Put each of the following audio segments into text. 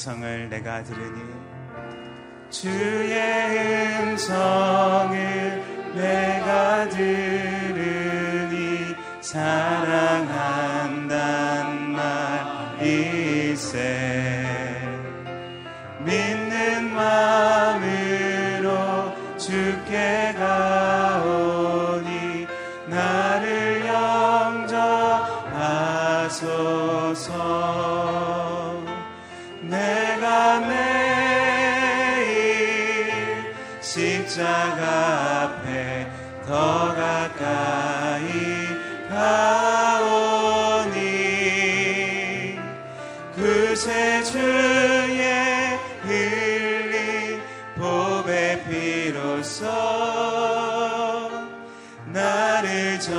음성을 내가 들으니 주의 음성을 내가 들으니 사 알지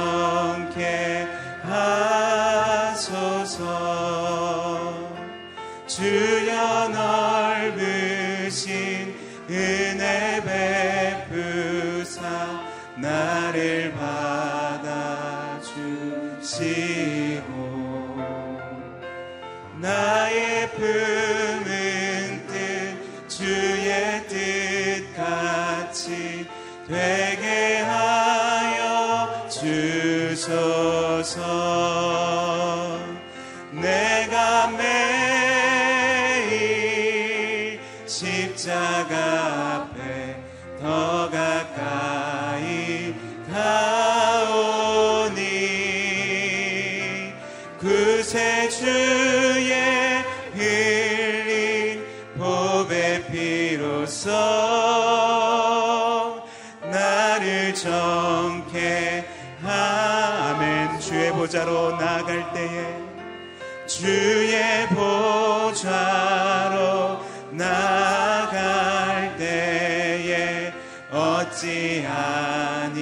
어찌하니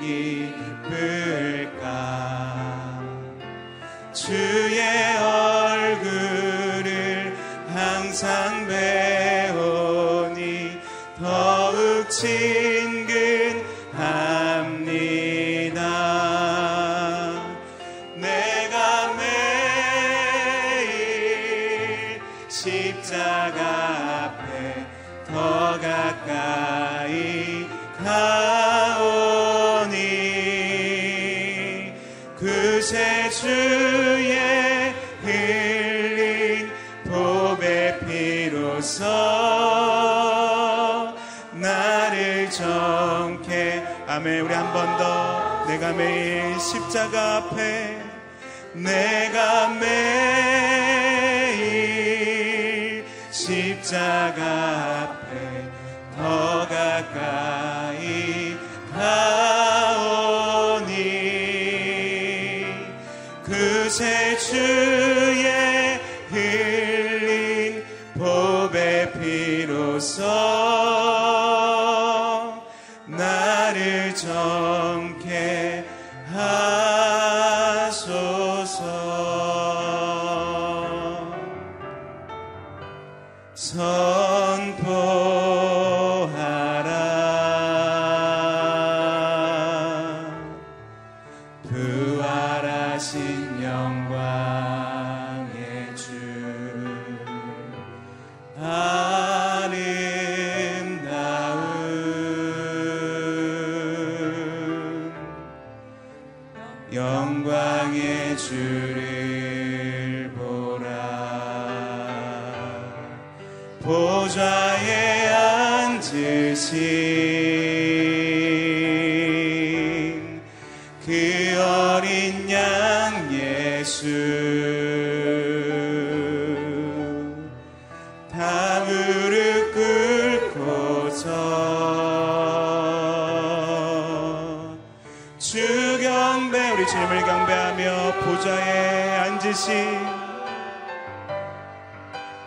기쁠까? 주 내가 매일 십자가 앞에 내가 매일 십자가 앞에 더 가까이 가오니. 그새 주의 흘린 보배 피로서 나를 전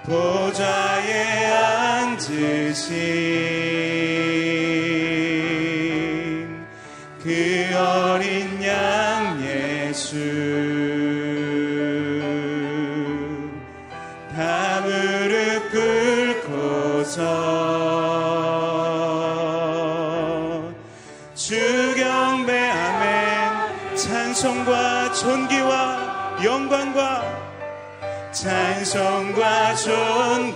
보좌에 앉으신 찬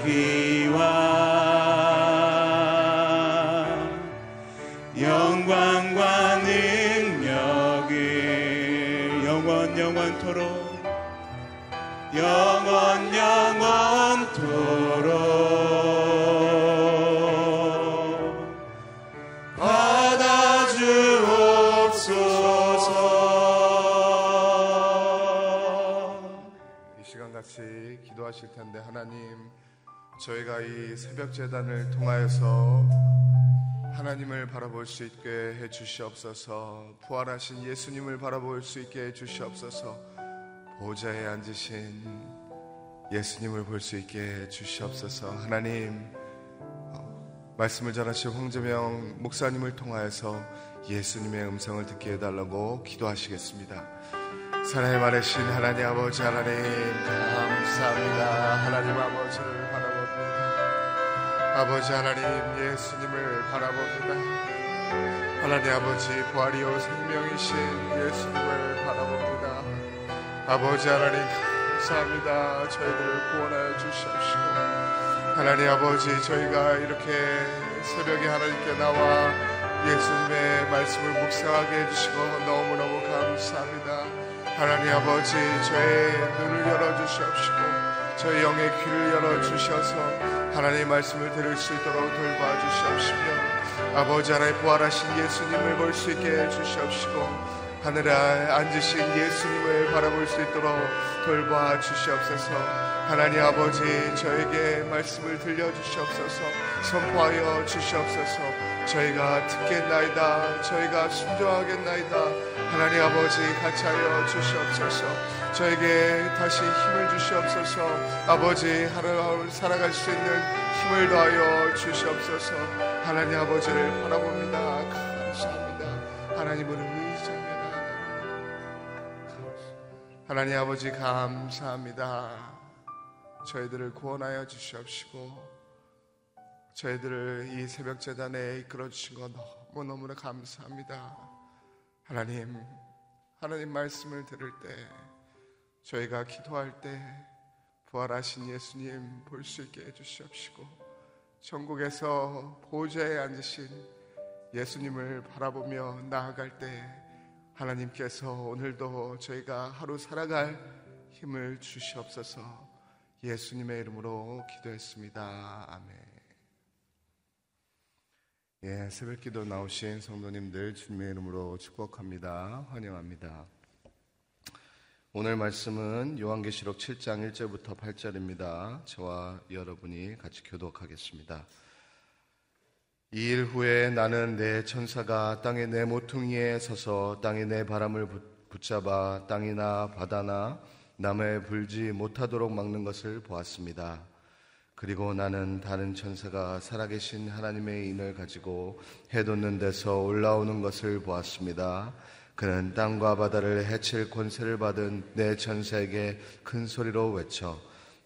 새벽 재단을 통하여서 하나님을 바라볼 수 있게 해 주시옵소서 부활하신 예수님을 바라볼 수 있게 해 주시옵소서 보좌에 앉으신 예수님을 볼 수 있게 해 주시옵소서 하나님 어, 말씀을 전하실 황재명 목사님을 통하여서 예수님의 음성을 듣게 해달라고 기도하시겠습니다. 사랑의 많으신 하나님 아버지 하나님 감사합니다. 하나님 아버지를. 아버지 하나님 예수님을 바라봅니다. 하나님 아버지 부활이요 생명이신 예수님을 바라봅니다. 아버지 하나님 감사합니다. 저희들을 구원하여 주시옵시고 하나님 아버지 저희가 이렇게 새벽에 하나님께 나와 예수님의 말씀을 묵상하게 해주시고 너무너무 감사합니다. 하나님 아버지 저의 눈을 열어주시옵시고 저의 영의 귀를 열어주셔서 하나님의 말씀을 들을 수 있도록 돌봐 주시옵시며 아버지 하나님 부활하신 예수님을 볼 수 있게 해 주시옵시고 하늘에 앉으신 예수님을 바라볼 수 있도록 돌봐 주시옵소서. 하나님 아버지 저에게 말씀을 들려 주시옵소서. 선포하여 주시옵소서. 저희가 듣겠나이다. 저희가 순종하겠나이다. 하나님 아버지 같이 하여 주시옵소서. 저에게 다시 힘을 주시옵소서. 아버지 하루하루 살아갈 수 있는 힘을 더하여 주시옵소서. 하나님 아버지를 바라봅니다. 감사합니다. 하나님을 의지합니다. 하나님 아버지 감사합니다. 저희들을 구원하여 주시옵시고 저희들을 이 새벽 재단에 이끌어 주신 거 너무너무나 감사합니다. 하나님, 하나님 말씀을 들을 때 저희가 기도할 때 부활하신 예수님 볼 수 있게 해 주시옵시고 전국에서 보좌에 앉으신 예수님을 바라보며 나아갈 때 하나님께서 오늘도 저희가 하루 살아갈 힘을 주시옵소서 예수님의 이름으로 기도했습니다. 아멘. 예, 새벽 기도 나오신 성도님들 주님의 이름으로 축복합니다. 환영합니다. 오늘 말씀은 요한계시록 7장 1절부터 8절입니다. 저와 여러분이 같이 교독하겠습니다. 이 일 후에 나는 내 천사가 땅의 내 모퉁이에 서서 땅의 내 바람을 붙잡아 땅이나 바다나 남에 불지 못하도록 막는 것을 보았습니다. 그리고 나는 다른 천사가 살아계신 하나님의 인을 가지고 해돋는 데서 올라오는 것을 보았습니다. 그는 땅과 바다를 해칠 권세를 받은 내 천사에게 큰 소리로 외쳐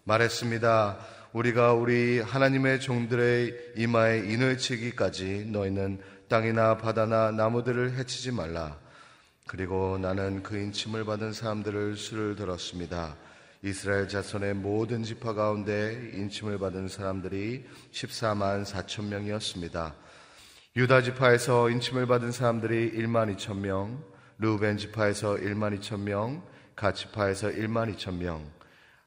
말했습니다. 우리가 우리 하나님의 종들의 이마에 인을 치기까지 너희는 땅이나 바다나 나무들을 해치지 말라. 그리고 나는 그 인침을 받은 사람들을 수를 들었습니다. 이스라엘 자손의 모든 지파 가운데 인침을 받은 사람들이 14만 4천 명이었습니다. 유다 지파에서 인침을 받은 사람들이 1만 2천 명, 루벤 지파에서 1만 2천 명, 가 지파에서 1만 2천 명,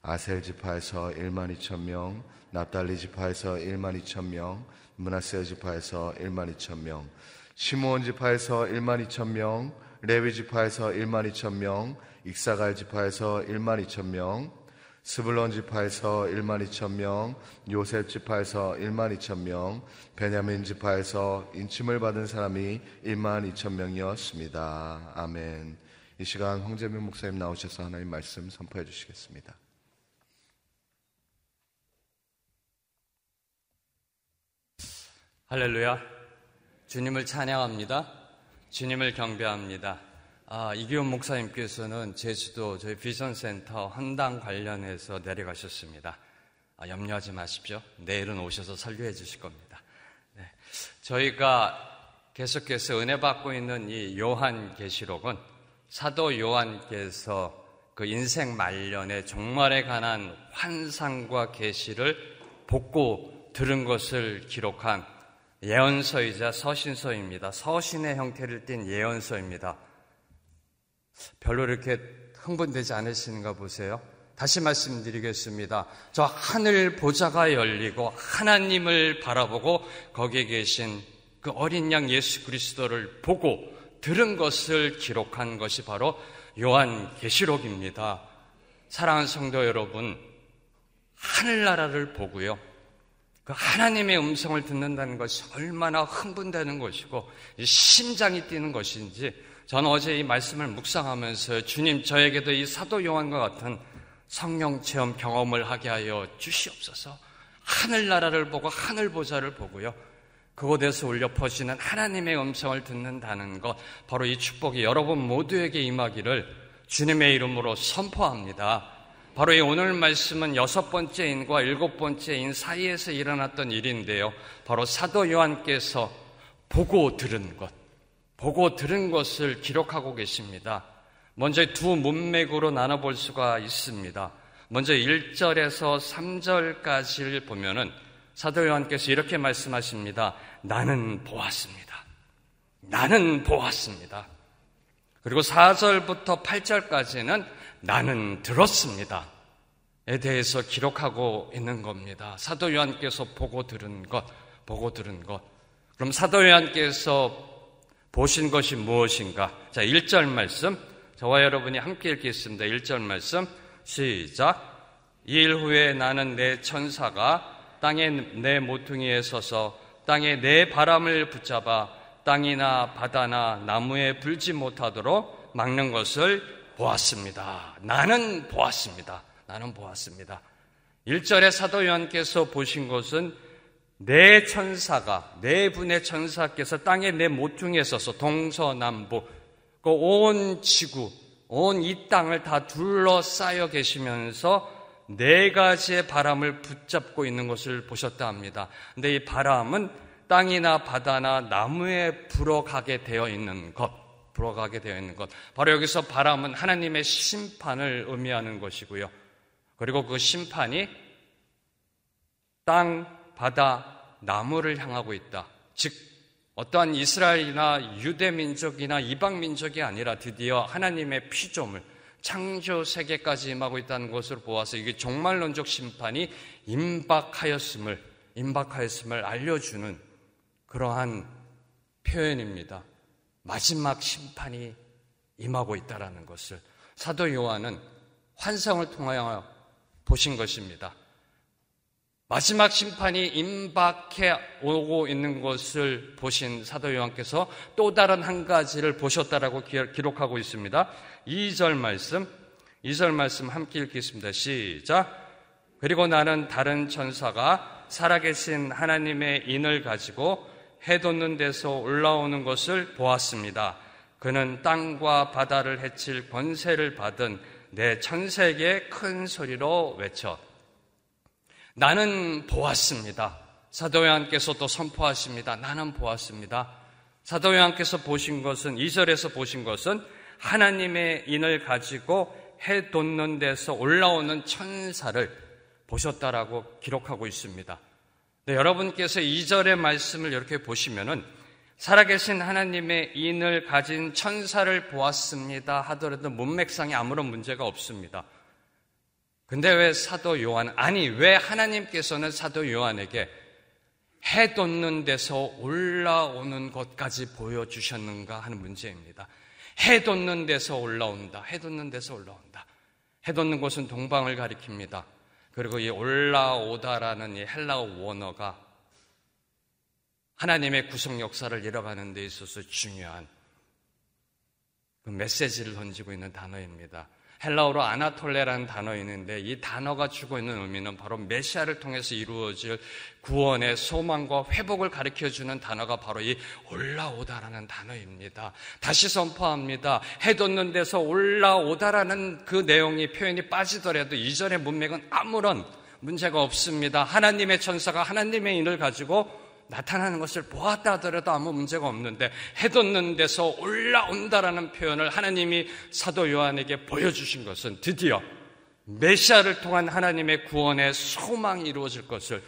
아셀 지파에서 1만 2천 명, 납달리 지파에서 1만 2천 명, 문하세 지파에서 1만 2천 명, 시므온 지파에서 1만 2천 명, 레위 지파에서 1만 2천 명, 익사갈 지파에서 1만 2천 명, 스불론 지파에서 1만 2천 명, 요셉 지파에서 1만 2천 명, 베냐민 지파에서 인침을 받은 사람이 1만 2천 명이었습니다. 아멘. 이 시간 황재민 목사님 나오셔서 하나님 말씀 선포해 주시겠습니다. 할렐루야. 주님을 찬양합니다. 주님을 경배합니다. 아, 이기훈 목사님께서는 제주도 저희 비전센터 헌당 관련해서 내려가셨습니다. 아, 염려하지 마십시오. 내일은 오셔서 설교해 주실 겁니다. 네. 저희가 계속해서 은혜 받고 있는 이 요한 계시록은 사도 요한께서 그 인생 말년의 종말에 관한 환상과 계시를 복고 들은 것을 기록한 예언서이자 서신서입니다. 서신의 형태를 띤 예언서입니다. 별로 이렇게 흥분되지 않으시는가 보세요. 다시 말씀드리겠습니다. 저 하늘 보좌가 열리고 하나님을 바라보고 거기에 계신 그 어린 양 예수 그리스도를 보고 들은 것을 기록한 것이 바로 요한 계시록입니다. 사랑하는 성도 여러분, 하늘나라를 보고요. 그 하나님의 음성을 듣는다는 것이 얼마나 흥분되는 것이고 심장이 뛰는 것인지 저는 어제 이 말씀을 묵상하면서 주님 저에게도 이 사도 요한과 같은 성령 체험 경험을 하게 하여 주시옵소서. 하늘나라를 보고 하늘 보좌를 보고요. 그곳에서 울려 퍼지는 하나님의 음성을 듣는다는 것, 바로 이 축복이 여러분 모두에게 임하기를 주님의 이름으로 선포합니다. 바로 이 오늘 말씀은 여섯 번째 인과 일곱 번째 인 사이에서 일어났던 일인데요. 바로 사도 요한께서 보고 들은 것, 보고 들은 것을 기록하고 계십니다. 먼저 두 문맥으로 나눠볼 수가 있습니다. 먼저 1절에서 3절까지를 보면은 사도 요한께서 이렇게 말씀하십니다. 나는 보았습니다. 나는 보았습니다. 그리고 4절부터 8절까지는 나는 들었습니다. 에 대해서 기록하고 있는 겁니다. 사도 요한께서 보고 들은 것, 보고 들은 것. 그럼 사도 요한께서 보신 것이 무엇인가? 자, 1절 말씀. 저와 여러분이 함께 읽겠습니다. 1절 말씀. 시작. 이 일 후에 나는 내 천사가 땅에 내 모퉁이에 서서 땅에 내 바람을 붙잡아 땅이나 바다나 나무에 불지 못하도록 막는 것을 보았습니다. 나는 보았습니다. 나는 보았습니다. 1절에 사도 요한께서 보신 것은 내 천사가 네 분의 천사께서 땅에 내 모퉁이에 서서 동서남북 그 온 지구 온 이 땅을 다 둘러싸여 계시면서 네 가지의 바람을 붙잡고 있는 것을 보셨다 합니다. 근데 이 바람은 땅이나 바다나 나무에 불어가게 되어 있는 것, 불어가게 되어 있는 것. 바로 여기서 바람은 하나님의 심판을 의미하는 것이고요. 그리고 그 심판이 땅, 바다, 나무를 향하고 있다. 즉, 어떠한 이스라엘이나 유대 민족이나 이방 민족이 아니라 드디어 하나님의 피조물, 창조 세계까지 임하고 있다는 것으로 보아서 이게 종말론적 심판이 임박하였음을 임박하였음을 알려주는 그러한 표현입니다. 마지막 심판이 임하고 있다라는 것을 사도 요한은 환상을 통하여 보신 것입니다. 마지막 심판이 임박해 오고 있는 것을 보신 사도 요한께서 또 다른 한 가지를 보셨다라고 기록하고 있습니다. 2절 말씀, 2절 말씀 함께 읽겠습니다. 시작. 그리고 나는 다른 천사가 살아계신 하나님의 인을 가지고 해 돋는 데서 올라오는 것을 보았습니다. 그는 땅과 바다를 해칠 권세를 받은 내 천세계 큰 소리로 외쳐 나는 보았습니다. 사도 요한께서 또 선포하십니다. 나는 보았습니다. 사도 요한께서 보신 것은 2절에서 보신 것은 하나님의 인을 가지고 해 돋는 데서 올라오는 천사를 보셨다라고 기록하고 있습니다. 네, 여러분께서 2절의 말씀을 이렇게 보시면은 살아계신 하나님의 인을 가진 천사를 보았습니다 하더라도 문맥상에 아무런 문제가 없습니다. 근데 왜 사도 요한, 아니, 왜 하나님께서는 사도 요한에게 해 돋는 데서 올라오는 것까지 보여주셨는가 하는 문제입니다. 해 돋는 데서 올라온다. 해 돋는 데서 올라온다. 해 돋는 곳은 동방을 가리킵니다. 그리고 이 올라오다라는 이 헬라어 원어가 하나님의 구속 역사를 이뤄가는 데 있어서 중요한 그 메시지를 던지고 있는 단어입니다. 헬라어로 아나톨레라는 단어 있는데 이 단어가 주고 있는 의미는 바로 메시아를 통해서 이루어질 구원의 소망과 회복을 가르쳐 주는 단어가 바로 이 올라오다라는 단어입니다. 다시 선포합니다. 해돋는 데서 올라오다라는 그 내용이 표현이 빠지더라도 이전의 문맥은 아무런 문제가 없습니다. 하나님의 천사가 하나님의 인을 가지고 나타나는 것을 보았다 하더라도 아무 문제가 없는데 해돋는 데서 올라온다라는 표현을 하나님이 사도 요한에게 보여주신 것은 드디어 메시아를 통한 하나님의 구원의 소망이 이루어질 것을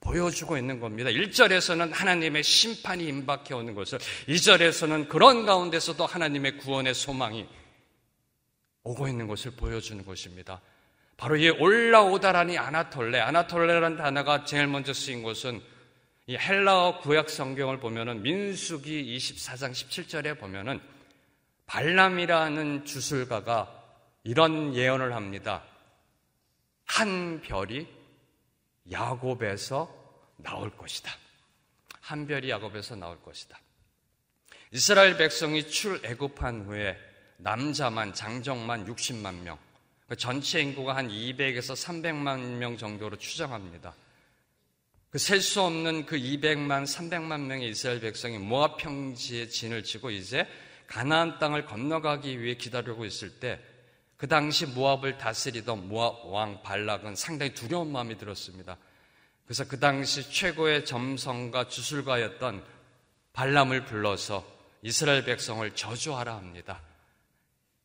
보여주고 있는 겁니다. 1절에서는 하나님의 심판이 임박해 오는 것을 2절에서는 그런 가운데서도 하나님의 구원의 소망이 오고 있는 것을 보여주는 것입니다. 바로 이 올라오다라니 아나톨레, 아나톨레라는 단어가 제일 먼저 쓰인 것은 이 헬라어 구약 성경을 보면은 민수기 24장 17절에 보면은 발람이라는 주술가가 이런 예언을 합니다. 한 별이 야곱에서 나올 것이다. 한 별이 야곱에서 나올 것이다. 이스라엘 백성이 출애굽한 후에 남자만 장정만 60만 명, 그 전체 인구가 한 200에서 300만 명 정도로 추정합니다. 그 셀 수 없는 그 200만, 300만 명의 이스라엘 백성이 모압 평지에 진을 치고 이제 가나안 땅을 건너가기 위해 기다리고 있을 때 그 당시 모압을 다스리던 모압 왕 발락은 상당히 두려운 마음이 들었습니다. 그래서 그 당시 최고의 점성과 주술가였던 발람을 불러서 이스라엘 백성을 저주하라 합니다.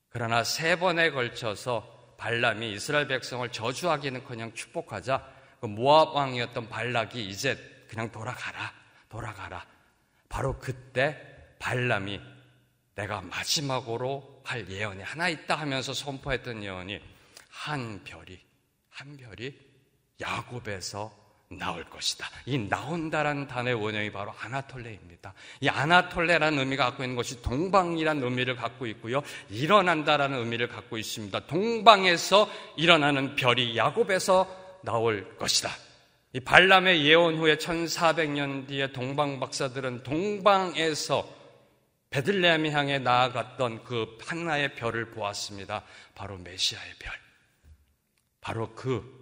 그러나 세 번에 걸쳐서 발람이 이스라엘 백성을 저주하기는 그냥 축복하자 그 모압 왕이었던 발락이 이제 그냥 돌아가라, 돌아가라. 바로 그때 발람이 내가 마지막으로 할 예언이 하나 있다 하면서 선포했던 예언이 한 별이, 한 별이 야곱에서 나올 것이다. 이 나온다라는 단어의 원형이 바로 아나톨레입니다. 이 아나톨레라는 의미가 갖고 있는 것이 동방이라는 의미를 갖고 있고요. 일어난다라는 의미를 갖고 있습니다. 동방에서 일어나는 별이 야곱에서 나올 것이다. 이 발람의 예언 후에 1400년 뒤에 동방 박사들은 동방에서 베들레헴 향해 나아갔던 그 하나의 별을 보았습니다. 바로 메시아의 별. 바로 그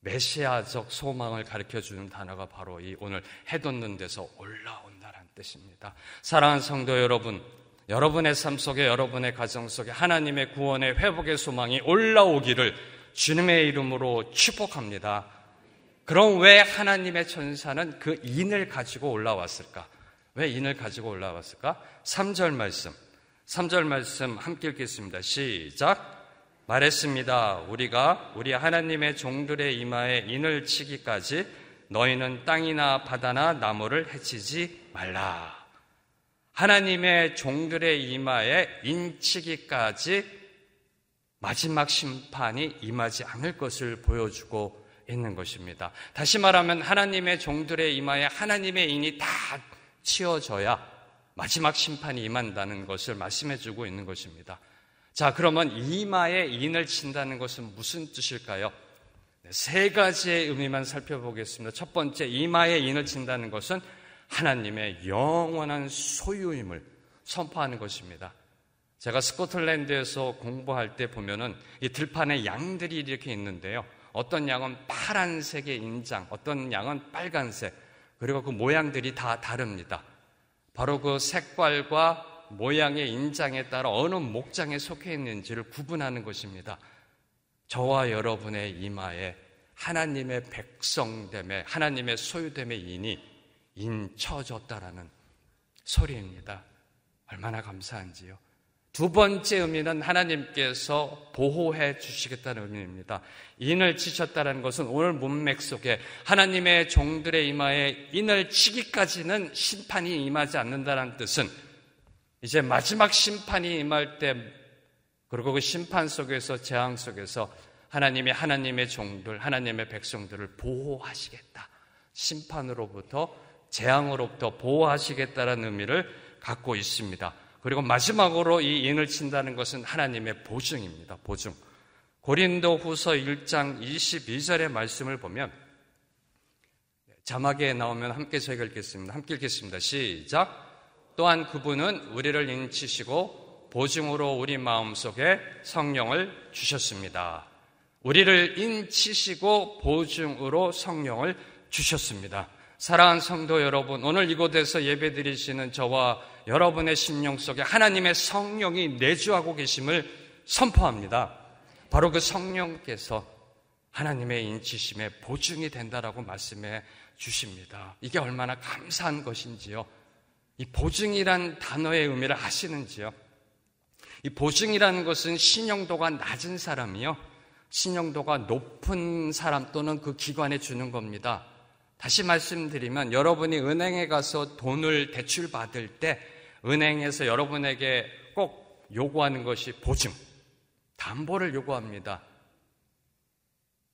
메시아적 소망을 가르쳐 주는 단어가 바로 이 오늘 해돋는 데서 올라온다는 뜻입니다. 사랑하는 성도 여러분, 여러분의 삶 속에 여러분의 가정 속에 하나님의 구원의 회복의 소망이 올라오기를 주님의 이름으로 축복합니다. 그럼 왜 하나님의 천사는 그 인을 가지고 올라왔을까? 왜 인을 가지고 올라왔을까? 3절 말씀. 3절 말씀 함께 읽겠습니다. 시작. 말했습니다. 우리가 우리 하나님의 종들의 이마에 인을 치기까지 너희는 땅이나 바다나 나무를 해치지 말라. 하나님의 종들의 이마에 인치기까지 마지막 심판이 임하지 않을 것을 보여주고 있는 것입니다. 다시 말하면 하나님의 종들의 이마에 하나님의 인이 다 치어져야 마지막 심판이 임한다는 것을 말씀해 주고 있는 것입니다. 자, 그러면 이마에 인을 친다는 것은 무슨 뜻일까요? 네, 세 가지의 의미만 살펴보겠습니다. 첫 번째, 이마에 인을 친다는 것은 하나님의 영원한 소유임을 선포하는 것입니다. 제가 스코틀랜드에서 공부할 때 보면은 이 들판에 양들이 이렇게 있는데요. 어떤 양은 파란색의 인장, 어떤 양은 빨간색, 그리고 그 모양들이 다 다릅니다. 바로 그 색깔과 모양의 인장에 따라 어느 목장에 속해 있는지를 구분하는 것입니다. 저와 여러분의 이마에 하나님의 백성됨에 하나님의 소유됨의 인이 인쳐졌다라는 소리입니다. 얼마나 감사한지요. 두 번째 의미는 하나님께서 보호해 주시겠다는 의미입니다. 인을 치셨다는 것은 오늘 문맥 속에 하나님의 종들의 이마에 인을 치기까지는 심판이 임하지 않는다는 뜻은 이제 마지막 심판이 임할 때 그리고 그 심판 속에서 재앙 속에서 하나님이 하나님의 종들, 하나님의 백성들을 보호하시겠다. 심판으로부터 재앙으로부터 보호하시겠다라는 의미를 갖고 있습니다. 그리고 마지막으로 이 인을 친다는 것은 하나님의 보증입니다. 보증. 고린도 후서 1장 22절의 말씀을 보면 자막에 나오면 함께 저희가 읽겠습니다. 함께 읽겠습니다. 시작. 또한 그분은 우리를 인치시고 보증으로 우리 마음속에 성령을 주셨습니다. 우리를 인치시고 보증으로 성령을 주셨습니다. 사랑하는 성도 여러분, 오늘 이곳에서 예배드리시는 저와 여러분의 심령 속에 하나님의 성령이 내주하고 계심을 선포합니다. 바로 그 성령께서 하나님의 인치심에 보증이 된다라고 말씀해 주십니다. 이게 얼마나 감사한 것인지요. 이 보증이란 단어의 의미를 아시는지요? 이 보증이라는 것은 신용도가 낮은 사람이요. 신용도가 높은 사람 또는 그 기관에 주는 겁니다. 다시 말씀드리면 여러분이 은행에 가서 돈을 대출 받을 때 은행에서 여러분에게 꼭 요구하는 것이 보증, 담보를 요구합니다.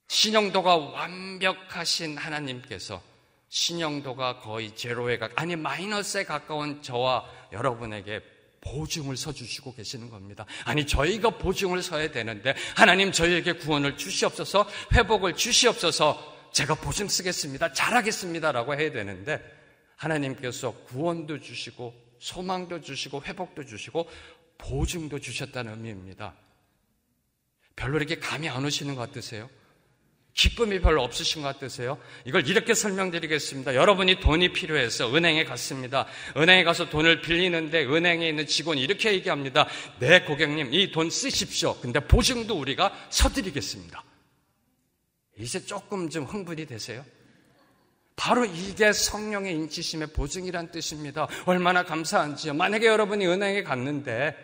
신용도가 완벽하신 하나님께서 신용도가 거의 제로에 가 아니 마이너스에 가까운 저와 여러분에게 보증을 서 주시고 계시는 겁니다. 아니 저희가 보증을 서야 되는데 하나님 저희에게 구원을 주시옵소서 회복을 주시옵소서 제가 보증 쓰겠습니다. 잘하겠습니다라고 해야 되는데 하나님께서 구원도 주시고 소망도 주시고 회복도 주시고 보증도 주셨다는 의미입니다. 별로 이렇게 감이 안 오시는 것 같으세요? 기쁨이 별로 없으신 것 같으세요? 이걸 이렇게 설명드리겠습니다. 여러분이 돈이 필요해서 은행에 갔습니다. 은행에 가서 돈을 빌리는데 은행에 있는 직원이 이렇게 얘기합니다. 네, 고객님, 이 돈 쓰십시오. 근데 보증도 우리가 서드리겠습니다. 이제 조금 좀 흥분이 되세요? 바로 이게 성령의 인치심의 보증이란 뜻입니다. 얼마나 감사한지요. 만약에 여러분이 은행에 갔는데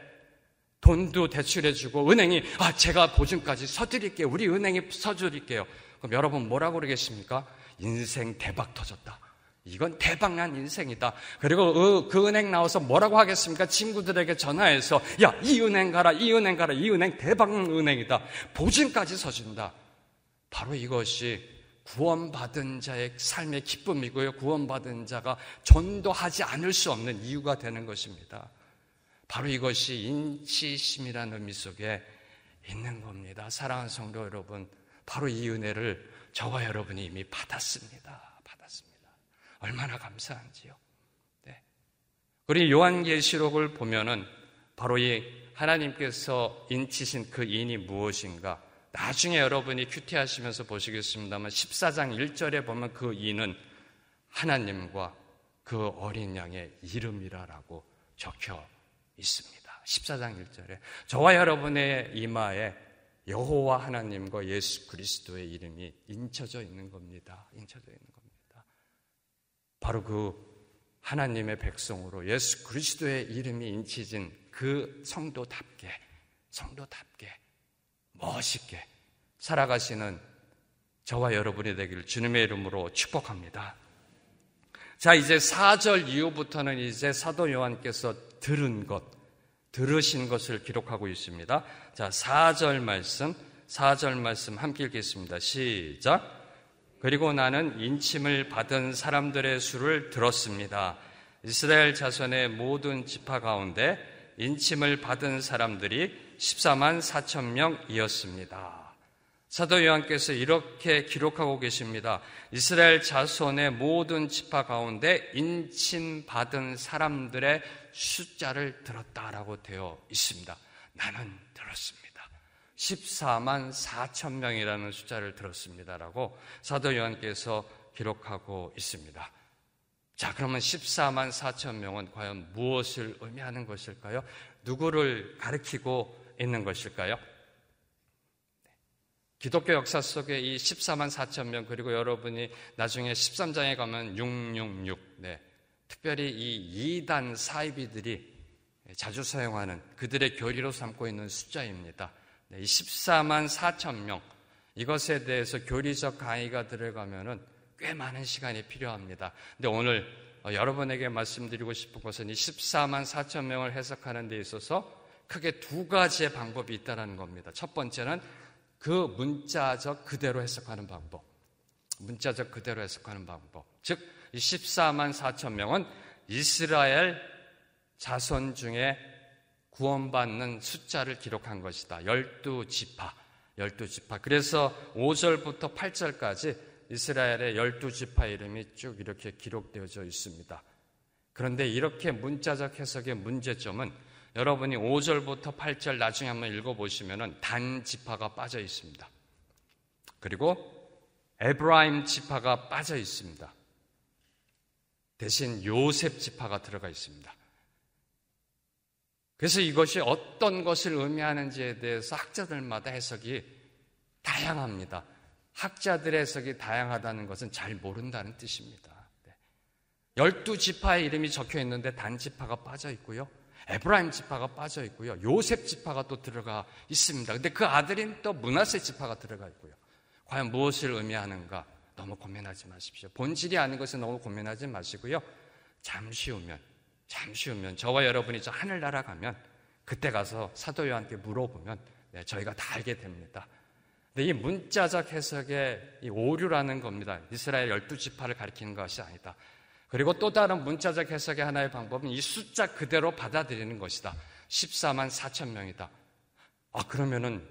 돈도 대출해주고 은행이 아 제가 보증까지 서드릴게요. 우리 은행이 서드릴게요. 그럼 여러분 뭐라고 그러겠습니까? 인생 대박 터졌다. 이건 대박난 인생이다. 그리고 그, 그 은행 나와서 뭐라고 하겠습니까? 친구들에게 전화해서 야 이 은행 가라 이 은행 가라 이 은행 대박 은행이다. 보증까지 서준다. 바로 이것이 구원받은 자의 삶의 기쁨이고요. 구원받은 자가 전도하지 않을 수 없는 이유가 되는 것입니다. 바로 이것이 인치심이라는 의미 속에 있는 겁니다. 사랑하는 성도 여러분, 바로 이 은혜를 저와 여러분이 이미 받았습니다. 받았습니다. 얼마나 감사한지요. 네. 우리 요한계시록을 보면은 바로 이 하나님께서 인치신 그 인이 무엇인가? 나중에 여러분이 큐티하시면서 보시겠습니다만 14장 1절에 보면 그 인은 하나님과 그 어린 양의 이름이라라고 적혀 있습니다. 14장 1절에 저와 여러분의 이마에 여호와 하나님과 예수 그리스도의 이름이 인쳐져 있는 겁니다. 인쳐져 있는 겁니다. 바로 그 하나님의 백성으로 예수 그리스도의 이름이 인치진 그 성도답게 성도답게 멋있게 살아가시는 저와 여러분이 되기를 주님의 이름으로 축복합니다. 자, 이제 4절 이후부터는 이제 사도 요한께서 들은 것, 들으신 것을 기록하고 있습니다. 자, 4절 말씀, 4절 말씀 함께 읽겠습니다. 시작. 그리고 나는 인침을 받은 사람들의 수를 들었습니다. 이스라엘 자손의 모든 지파 가운데 인침을 받은 사람들이 14만 4천 명이었습니다. 사도 요한께서 이렇게 기록하고 계십니다. 이스라엘 자손의 모든 지파 가운데 인침 받은 사람들의 숫자를 들었다라고 되어 있습니다. 나는 들었습니다. 14만 4천 명이라는 숫자를 들었습니다라고 사도 요한께서 기록하고 있습니다. 자, 그러면 14만 4천 명은 과연 무엇을 의미하는 것일까요? 누구를 가리키고 있는 것일까요? 기독교 역사 속에 이 14만 4천 명 그리고 여러분이 나중에 13장에 가면 666 네. 특별히 이 2단 사이비들이 자주 사용하는 그들의 교리로 삼고 있는 숫자입니다. 네, 이 14만 4천 명 이것에 대해서 교리적 강의가 들어가면은 꽤 많은 시간이 필요합니다. 근데 오늘 어, 여러분에게 말씀드리고 싶은 것은 이 14만 4천 명을 해석하는 데 있어서 크게 두 가지의 방법이 있다는 겁니다. 첫 번째는 그 문자적 그대로 해석하는 방법. 문자적 그대로 해석하는 방법. 즉, 14만 4천 명은 이스라엘 자손 중에 구원받는 숫자를 기록한 것이다. 12지파. 12지파. 그래서 5절부터 8절까지 이스라엘의 12지파 이름이 쭉 이렇게 기록되어져 있습니다. 그런데 이렇게 문자적 해석의 문제점은 여러분이 5절부터 8절 나중에 한번 읽어보시면 단 지파가 빠져 있습니다. 그리고 에브라임 지파가 빠져 있습니다. 대신 요셉 지파가 들어가 있습니다. 그래서 이것이 어떤 것을 의미하는지에 대해서 학자들마다 해석이 다양합니다. 학자들의 해석이 다양하다는 것은 잘 모른다는 뜻입니다. 네. 열두 지파의 이름이 적혀 있는데 단 지파가 빠져 있고요. 에브라임 지파가 빠져 있고요. 요셉 지파가 또 들어가 있습니다. 근데 그 아들인 또 문하세 지파가 들어가 있고요. 과연 무엇을 의미하는가? 너무 고민하지 마십시오. 본질이 아닌 것은 너무 고민하지 마시고요. 잠시 후면, 잠시 후면 저와 여러분이 저 하늘나라 가면 그때 가서 사도 요한테 물어보면 네, 저희가 다 알게 됩니다. 근데 이 문자적 해석의 이 오류라는 겁니다. 이스라엘 열두 지파를 가리키는 것이 아니다. 그리고 또 다른 문자적 해석의 하나의 방법은 이 숫자 그대로 받아들이는 것이다. 14만 4천 명이다. 아, 그러면은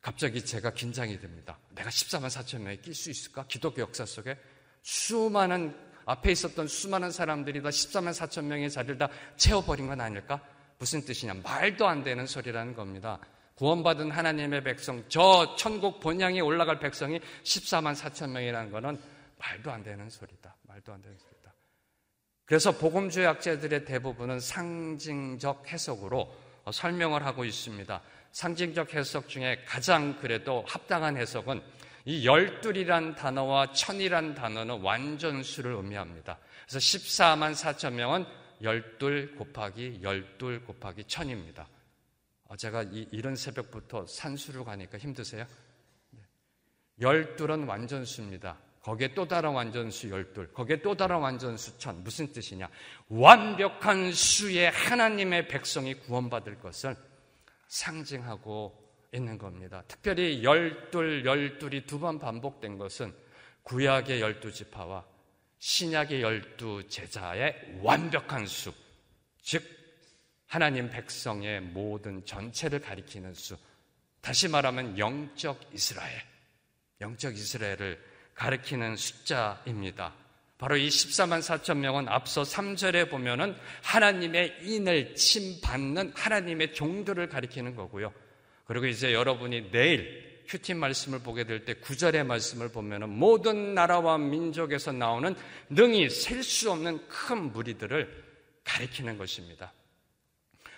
갑자기 제가 긴장이 됩니다. 내가 14만 4천 명에 낄 수 있을까? 기독교 역사 속에 수많은 앞에 있었던 수많은 사람들이 다 14만 4천 명의 자리를 다 채워버린 건 아닐까? 무슨 뜻이냐? 말도 안 되는 소리라는 겁니다. 구원받은 하나님의 백성, 저 천국 본향에 올라갈 백성이 14만 4천 명이라는 것은 말도 안 되는 소리다. 말도 안 되는 소리다. 그래서 복음주의 학자들의 대부분은 상징적 해석으로 설명을 하고 있습니다. 상징적 해석 중에 가장 그래도 합당한 해석은 이 열둘이란 단어와 천이란 단어는 완전수를 의미합니다. 그래서 14만 4천 명은 열둘 곱하기 열둘 곱하기 천입니다. 어, 제가 이, 이런 새벽부터 산수를 가니까 힘드세요? 네. 열둘은 완전수입니다. 거기에 또 다른 완전수 열둘, 거기에 또 다른 완전수 천. 무슨 뜻이냐? 완벽한 수의 하나님의 백성이 구원받을 것을 상징하고 있는 겁니다. 특별히 열둘, 열둘이 두 번 반복된 것은 구약의 열두 지파와 신약의 열두 제자의 완벽한 수, 즉 하나님 백성의 모든 전체를 가리키는 수. 다시 말하면 영적 이스라엘, 영적 이스라엘을 가리키는 숫자입니다. 바로 이 14만 4천 명은 앞서 3절에 보면은 하나님의 인을 침받는 하나님의 종들을 가리키는 거고요. 그리고 이제 여러분이 내일 큐틴 말씀을 보게 될때 구절의 말씀을 보면 모든 나라와 민족에서 나오는 능히 셀 수 없는 큰 무리들을 가리키는 것입니다.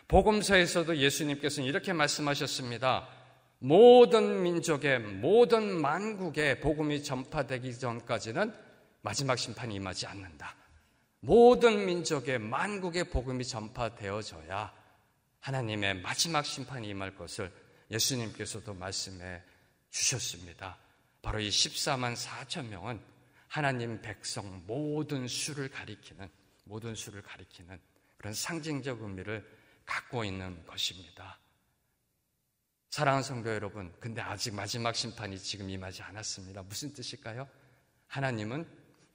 복음서에서도 예수님께서는 이렇게 말씀하셨습니다. 모든 민족의 모든 만국의 복음이 전파되기 전까지는 마지막 심판이 임하지 않는다. 모든 민족의 만국의 복음이 전파되어져야 하나님의 마지막 심판이 임할 것을 예수님께서도 말씀해 주셨습니다. 바로 이 14만 4천 명은 하나님 백성 모든 수를 가리키는 모든 수를 가리키는 그런 상징적 의미를 갖고 있는 것입니다. 사랑하는 성도 여러분, 근데 아직 마지막 심판이 지금 임하지 않았습니다. 무슨 뜻일까요? 하나님은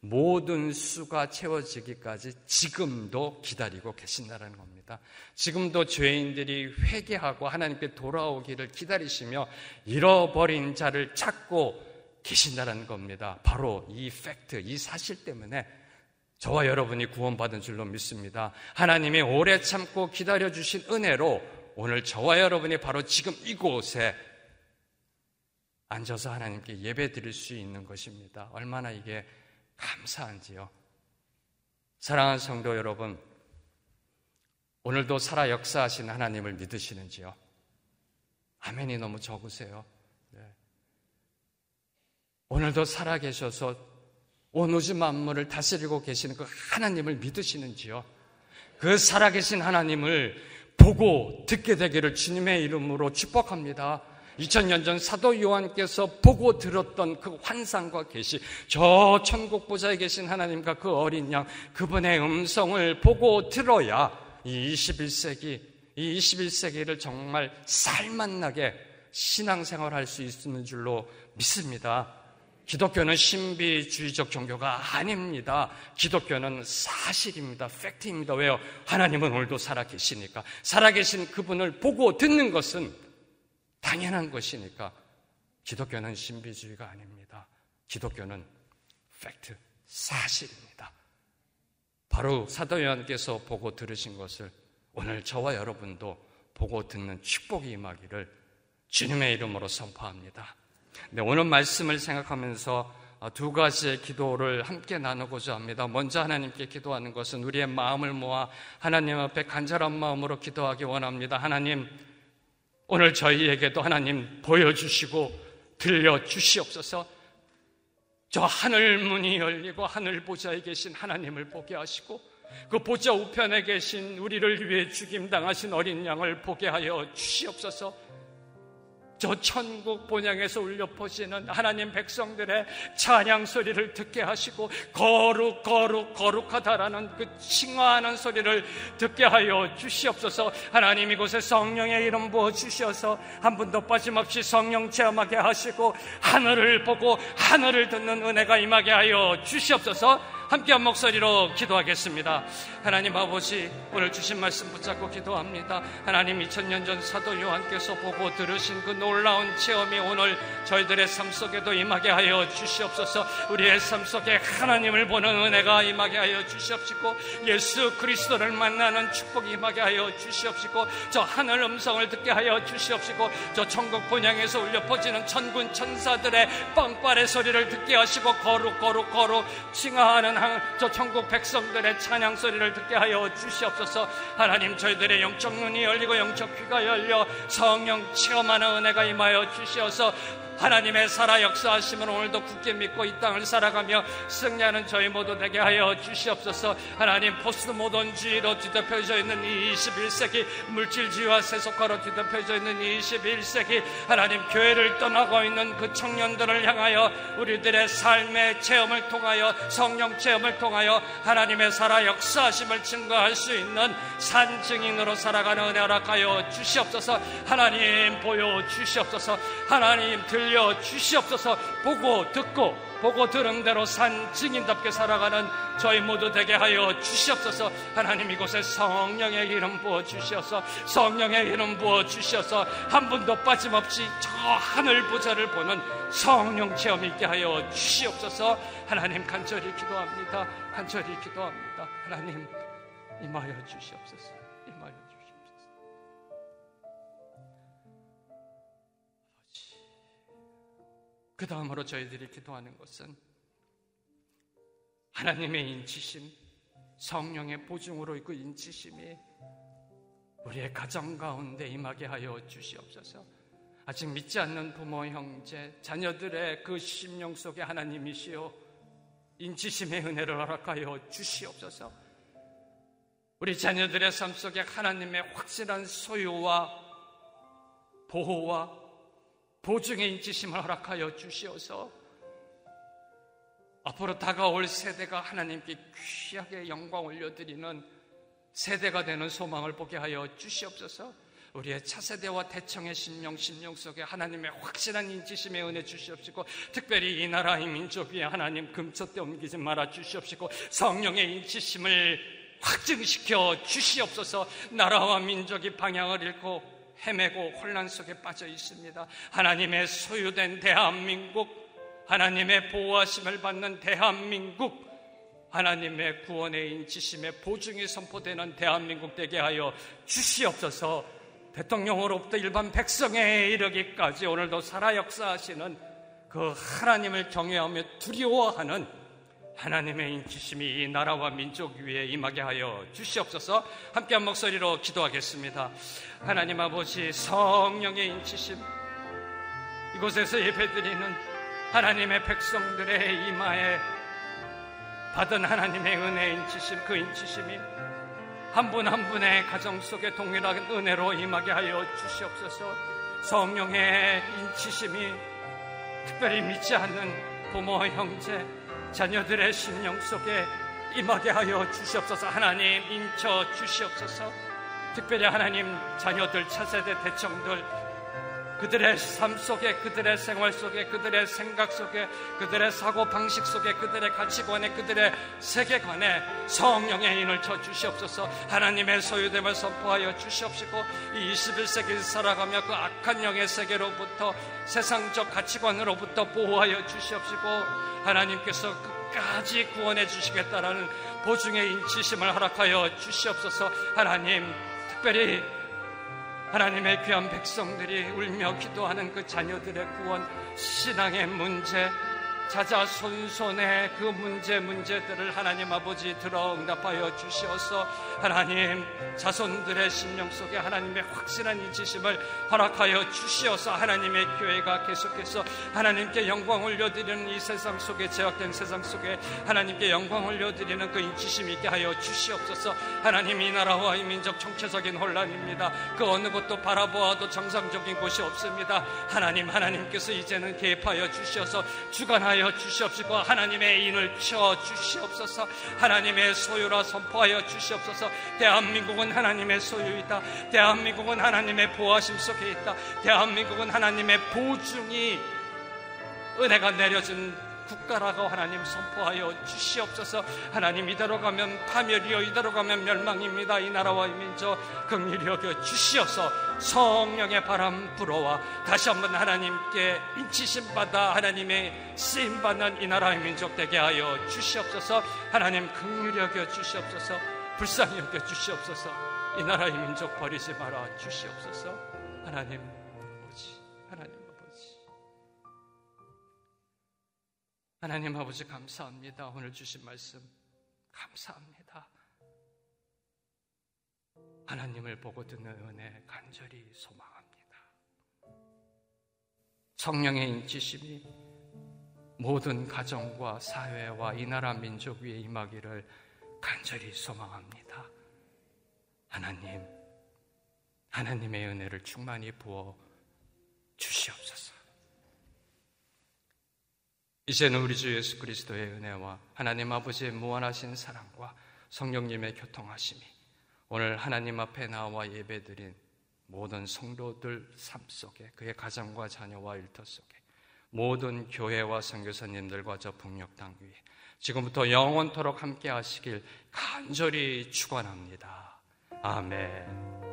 모든 수가 채워지기까지 지금도 기다리고 계신다는 겁니다. 지금도 죄인들이 회개하고 하나님께 돌아오기를 기다리시며 잃어버린 자를 찾고 계신다는 겁니다. 바로 이 팩트, 이 사실 때문에 저와 여러분이 구원받은 줄로 믿습니다. 하나님이 오래 참고 기다려주신 은혜로 오늘 저와 여러분이 바로 지금 이곳에 앉아서 하나님께 예배 드릴 수 있는 것입니다. 얼마나 이게 감사한지요. 사랑하는 성도 여러분, 오늘도 살아 역사하신 하나님을 믿으시는지요? 아멘이 너무 적으세요. 네. 오늘도 살아 계셔서 온 우주 만물을 다스리고 계시는 그 하나님을 믿으시는지요? 그 살아계신 하나님을 보고 듣게 되기를 주님의 이름으로 축복합니다. 2000년 전 사도 요한께서 보고 들었던 그 환상과 계시, 저 천국 보좌에 계신 하나님과 그 어린 양, 그분의 음성을 보고 들어야 이 21세기, 이 21세기를 정말 살맛나게 신앙생활 할 수 있는 줄로 믿습니다. 기독교는 신비주의적 종교가 아닙니다. 기독교는 사실입니다. 팩트입니다. 왜요? 하나님은 오늘도 살아계시니까. 살아계신 그분을 보고 듣는 것은 당연한 것이니까 기독교는 신비주의가 아닙니다. 기독교는 팩트, 사실입니다. 바로 사도 요한께서 보고 들으신 것을 오늘 저와 여러분도 보고 듣는 축복이 임하기를 주님의 이름으로 선포합니다. 네, 오늘 말씀을 생각하면서 두 가지의 기도를 함께 나누고자 합니다. 먼저 하나님께 기도하는 것은 우리의 마음을 모아 하나님 앞에 간절한 마음으로 기도하기 원합니다. 하나님, 오늘 저희에게도 하나님 보여주시고 들려주시옵소서 저 하늘 문이 열리고 하늘 보좌에 계신 하나님을 보게 하시고 그 보좌 우편에 계신 우리를 위해 죽임 당하신 어린 양을 보게 하여 주시옵소서. 저 천국 본향에서 울려 퍼지는 하나님 백성들의 찬양 소리를 듣게 하시고 거룩 거룩 거룩하다라는 그 칭화하는 소리를 듣게 하여 주시옵소서. 하나님 이곳에 성령의 이름 부어 주셔서 한 분도 빠짐없이 성령 체험하게 하시고 하늘을 보고 하늘을 듣는 은혜가 임하게 하여 주시옵소서 함께 한 목소리로 기도하겠습니다. 하나님 아버지, 오늘 주신 말씀 붙잡고 기도합니다. 하나님 2000년 전 사도 요한께서 보고 들으신 그 놀라운 체험이 오늘 저희들의 삶 속에도 임하게 하여 주시옵소서. 우리의 삶 속에 하나님을 보는 은혜가 임하게 하여 주시옵시고 예수 그리스도를 만나는 축복이 임하게 하여 주시옵시고 저 하늘 음성을 듣게 하여 주시옵시고 저 천국 본향에서 울려 퍼지는 천군 천사들의 빵빠레 소리를 듣게 하시고 거룩 거룩 거룩 칭하하는 저 천국 백성들의 찬양 소리를 듣게 하여 주시옵소서. 하나님 저희들의 영적 눈이 열리고 영적 귀가 열려 성령 체험하는 은혜가 임하여 주시어서 하나님의 살아 역사하심을 오늘도 굳게 믿고 이 땅을 살아가며 승리하는 저희 모두 되게 하여 주시옵소서. 하나님 포스트 모던주의로 뒤덮여져 있는 이 21세기 물질주의와 세속화로 뒤덮여져 있는 이 21세기 하나님 교회를 떠나고 있는 그 청년들을 향하여 우리들의 삶의 체험을 통하여 성령 체험을 통하여 하나님의 살아 역사하심을 증거할 수 있는 산 증인으로 살아가는 은혜 허락하여 주시옵소서. 하나님 보여 주시옵소서. 하나님 들 들려 주시옵소서. 보고 듣고 보고 들은 대로 산 증인답게 살아가는 저희 모두 되게 하여 주시옵소서. 하나님 이곳에 성령의 이름 부어 주시옵소서 성령의 이름 부어 주시옵소서 한 분도 빠짐없이 저 하늘 보좌를 보는 성령 체험 있게 하여 주시옵소서. 하나님 간절히 기도합니다. 간절히 기도합니다. 하나님 임하여 주시옵소서 그 다음으로 저희들이 기도하는 것은 하나님의 인치심, 성령의 보증으로 그 인치심이 우리의 가정 가운데 임하게 하여 주시옵소서. 아직 믿지 않는 부모, 형제, 자녀들의 그 심령 속에 하나님이시여 인치심의 은혜를 허락하여 주시옵소서. 우리 자녀들의 삶 속에 하나님의 확실한 소유와 보호와 보증의 인지심을 허락하여 주시어서 앞으로 다가올 세대가 하나님께 귀하게 영광 올려드리는 세대가 되는 소망을 보게 하여 주시옵소서. 우리의 차세대와 대청의 신명, 신령 속에 하나님의 확실한 인지심의 은혜 주시옵시고 특별히 이 나라의 민족 위에 하나님 금초대 옮기지 말아 주시옵시고 성령의 인지심을 확증시켜 주시옵소서. 나라와 민족이 방향을 잃고 헤매고 혼란 속에 빠져 있습니다. 하나님의 소유된 대한민국, 하나님의 보호하심을 받는 대한민국, 하나님의 구원의 인치심의 보증이 선포되는 대한민국 되게 하여 주시옵소서 대통령으로부터 일반 백성에 이르기까지 오늘도 살아 역사하시는 그 하나님을 경외하며 두려워하는 하나님의 인치심이 이 나라와 민족 위에 임하게 하여 주시옵소서 함께 한 목소리로 기도하겠습니다. 하나님 아버지 성령의 인치심 이곳에서 예배드리는 하나님의 백성들의 이마에 받은 하나님의 은혜의 인치심 그 인치심이 한분한 분의 가정 속에 동일한 은혜로 임하게 하여 주시옵소서 성령의 인치심이 특별히 믿지 않는 부모 형제 자녀들의 심령 속에 임하게 하여 주시옵소서. 하나님 인쳐 주시옵소서. 특별히 하나님 자녀들 차세대 대청들 그들의 삶 속에 그들의 생활 속에 그들의 생각 속에 그들의 사고 방식 속에 그들의 가치관에 그들의 세계관에 성령의 인을 쳐 주시옵소서. 하나님의 소유됨을 선포하여 주시옵시고 이 21세기 살아가며 그 악한 영의 세계로부터 세상적 가치관으로부터 보호하여 주시옵시고 하나님께서 끝까지 구원해 주시겠다라는 보증의 인치심을 허락하여 주시옵소서. 하나님 특별히 하나님의 귀한 백성들이 울며 기도하는 그 자녀들의 구원 신앙의 문제 자자 손손의 그 문제 문제들을 하나님 아버지 들어 응답하여 주시어서 하나님 자손들의 심령 속에 하나님의 확실한 인지심을 허락하여 주시어서 하나님의 교회가 계속해서 하나님께 영광 올려드리는 이 세상 속에 제약된 세상 속에 하나님께 영광 올려드리는 그 인지심 있게 하여 주시옵소서. 하나님 이 나라와 이 민족 정체적인 혼란입니다. 그 어느 곳도 바라보아도 정상적인 곳이 없습니다. 하나님 하나님께서 이제는 개입하여 주시어서 주관하여 주시옵시고 하나님의 인을 쳐 주시옵소서. 하나님의 소유라 선포하여 주시옵소서. 대한민국은 하나님의 소유이다. 대한민국은 하나님의 보호하심 속에 있다. 대한민국은 하나님의 보증이 은혜가 내려진 국가라고 하나님 선포하여 주시옵소서. 하나님 이대로 가면 파멸이요 이대로 가면 멸망입니다. 이 나라와 이 민족 긍휼히 여겨 주시어서 성령의 바람 불어와 다시 한번 하나님께 인치심 받아 하나님의 쓰임 받는 이 나라의 민족 되게 하여 주시옵소서. 하나님 긍휼히 여겨 주시옵소서. 불쌍히 여겨 주시옵소서. 이 나라의 민족 버리지 말아 주시옵소서. 하나님 하나님 아버지 감사합니다. 오늘 주신 말씀 감사합니다. 하나님을 보고 듣는 은혜 간절히 소망합니다. 성령의 인치심이 모든 가정과 사회와 이 나라 민족 위에 임하기를 간절히 소망합니다. 하나님, 하나님의 은혜를 충만히 부어 주시옵소서. 이제는 우리 주 예수 그리스도의 은혜와 하나님 아버지의 무한하신 사랑과 성령님의 교통하심이 오늘 하나님 앞에 나와 예배드린 모든 성도들 삶 속에 그의 가정과 자녀와 일터 속에 모든 교회와 선교사님들과 저 북녘 땅 위에 지금부터 영원토록 함께 하시길 간절히 축원합니다. 아멘.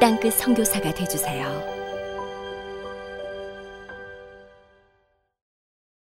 땅끝 성교사가 되주세요